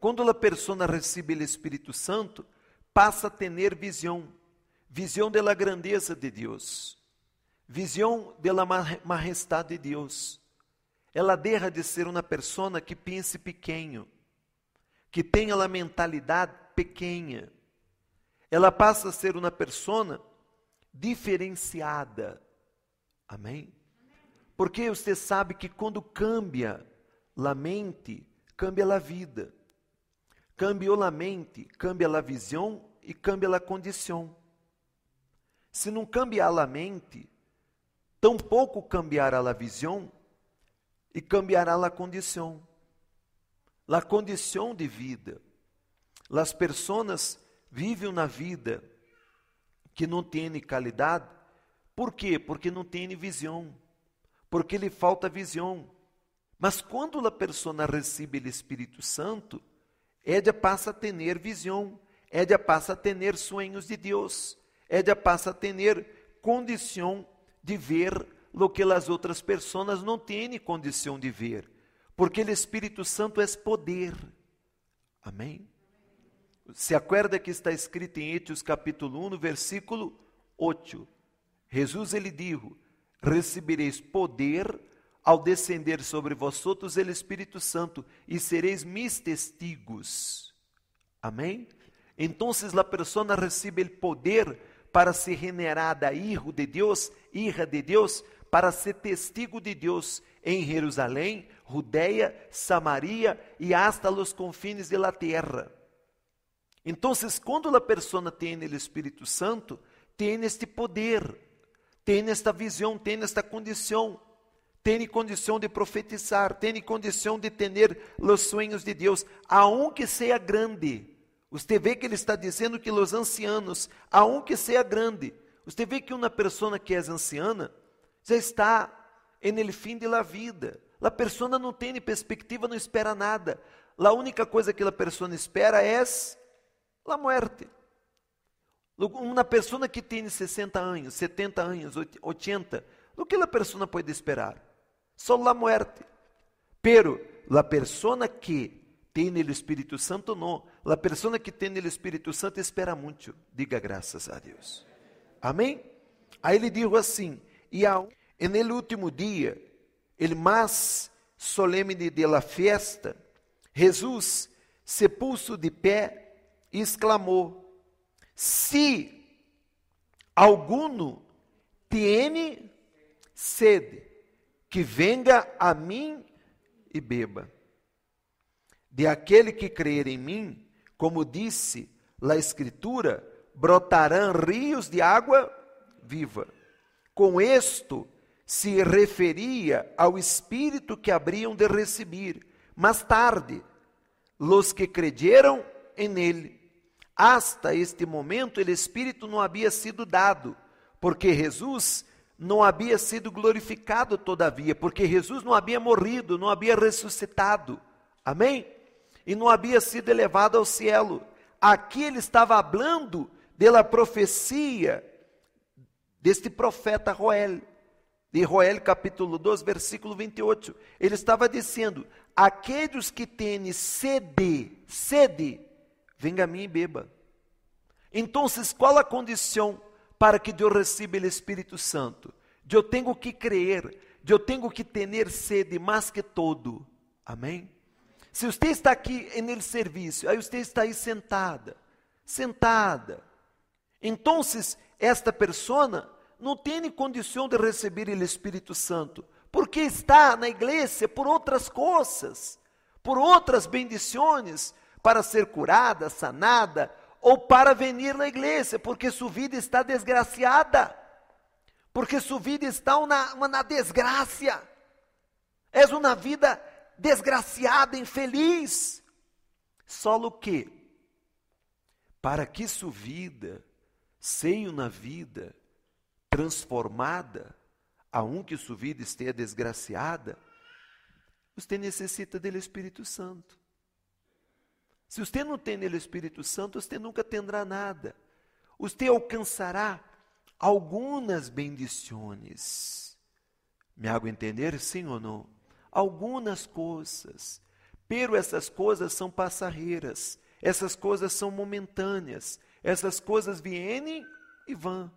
Quando a pessoa recebe o Espírito Santo, passa a ter visão, visão da grandeza de Deus, visão da majestade de Deus. Ela deixa de ser uma pessoa que pense pequeno, que tenha a mentalidade pequena. Ela passa a ser uma pessoa diferenciada. Amém? Porque você sabe que quando cambia a mente, cambia a vida. Cambiou a mente, cambia a visão e cambia a condição. Se não cambiar a mente, tampouco cambiará a visão e cambiará a condição. A condição de vida. As pessoas vivem na vida que não tem qualidade. Por quê? Porque não tem visão. Porque lhe falta visão. Mas quando a pessoa recebe o Espírito Santo, ela passa a ter visão, ela passa a ter sonhos de Deus, ela passa a ter condição de ver lo que as outras pessoas não têm condição de ver, porque o Espírito Santo é poder. Amém? Se acorda que está escrito em Hechos capítulo 1, versículo 8. Jesus ele dijo: Recebereis poder ao descender sobre vós outros o Espírito Santo e sereis mis testigos. Amém? Então, a pessoa recebe o poder para ser generada hijo de Deus, hija de Deus, para ser testigo de Deus em Jerusalém, Judeia, Samaria e hasta os confines de la terra. Então, quando a pessoa tem o Espírito Santo, tem este poder, tem esta visão, tem esta condição, tem condição de profetizar, tem condição de ter os sonhos de Deus, aunque seja grande. Você vê que ele está dizendo que os ancianos, aunque seja grande, você vê que uma pessoa que é anciana já está no fim de la vida. A pessoa não tem perspectiva, não espera nada. A única coisa que a pessoa espera é a morte. Uma pessoa que tem 60 anos, 70 anos, 80, o que a pessoa pode esperar? Só a morte. Pero a pessoa que tem o Espírito Santo não. A pessoa que tem o Espírito Santo espera muito. Diga graças a Deus. Amém? Aí ele diz assim: e ao, no último dia, el mais solene de la fiesta, Jesus se puso de pé e exclamou: Se alguno tiene sede, que venga a mim e beba. De aquele que crer em mim, como disse a Escritura, brotarão rios de água viva. Com isto se referia ao Espírito que habriam de receber. Mais tarde, los que crederam em ele. Hasta este momento, o Espírito não havia sido dado, porque Jesus não havia sido glorificado todavia, porque Jesus não havia morrido, não havia ressuscitado. Amém? e não havia sido elevado ao cielo. Aqui ele estava falando da profecia deste profeta Joel, de Joel capítulo 2, versículo 28. Ele estava dizendo: Aqueles que têm sede, sede, venga a mim e beba. Então, qual a condição para que Deus receba o Espírito Santo? Eu tenho que crer, eu tenho que ter sede mais que todo. Amém? Se você está aqui no serviço, aí você está aí sentada, sentada. Então, esta pessoa não tem condição de receber o Espírito Santo, porque está na igreja por outras coisas, por outras bendições, para ser curada, sanada, ou para venir na igreja, porque sua vida está desgraciada, porque sua vida está na, uma desgraça. É uma vida desgraciada, infeliz. Só o que? Para que sua vida seja uma vida transformada, a um que sua vida esteja desgraciada, você necessita do Espírito Santo. Se você não tem o Espírito Santo, você nunca terá nada. Você alcançará algumas bendições. Me hago entender, sim ou não? algumas coisas, Pero essas coisas são passarreiras, essas coisas são momentâneas, essas coisas vêm e vão.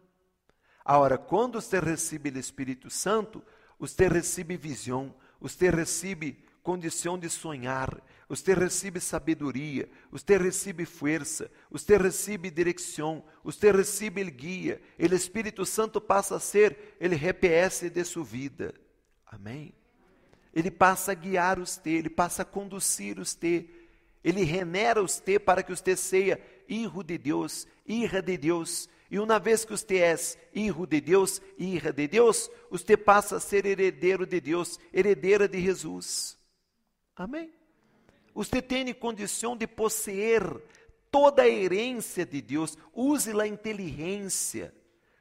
Agora, quando você recebe o Espírito Santo, você recebe visão, você recebe condição de sonhar, você recebe sabedoria, você recebe força, você recebe direção, você recebe guia, o Espírito Santo passa a ser o GPS de sua vida. Amém? Ele passa a guiar você, ele passa a conduzir você, ele renera você para que você seja hijo de Deus, hija de Deus. E uma vez que você é hijo de Deus, hija de Deus, você passa a ser herdeiro de Deus, herdeira de Jesus. Amém? Você tem condição de possuir toda a herência de Deus. Use a inteligência.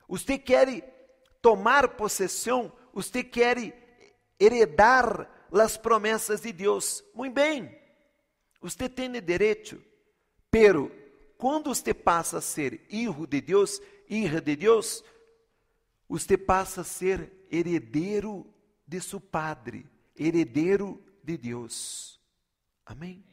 Você quer tomar possessão, você quer heredar as promessas de Deus. Muito bem. Você tem direito, pero quando você passa a ser hijo de Deus, hija de Deus, você passa a ser herdeiro de seu Padre, herdeiro de Deus. Amém?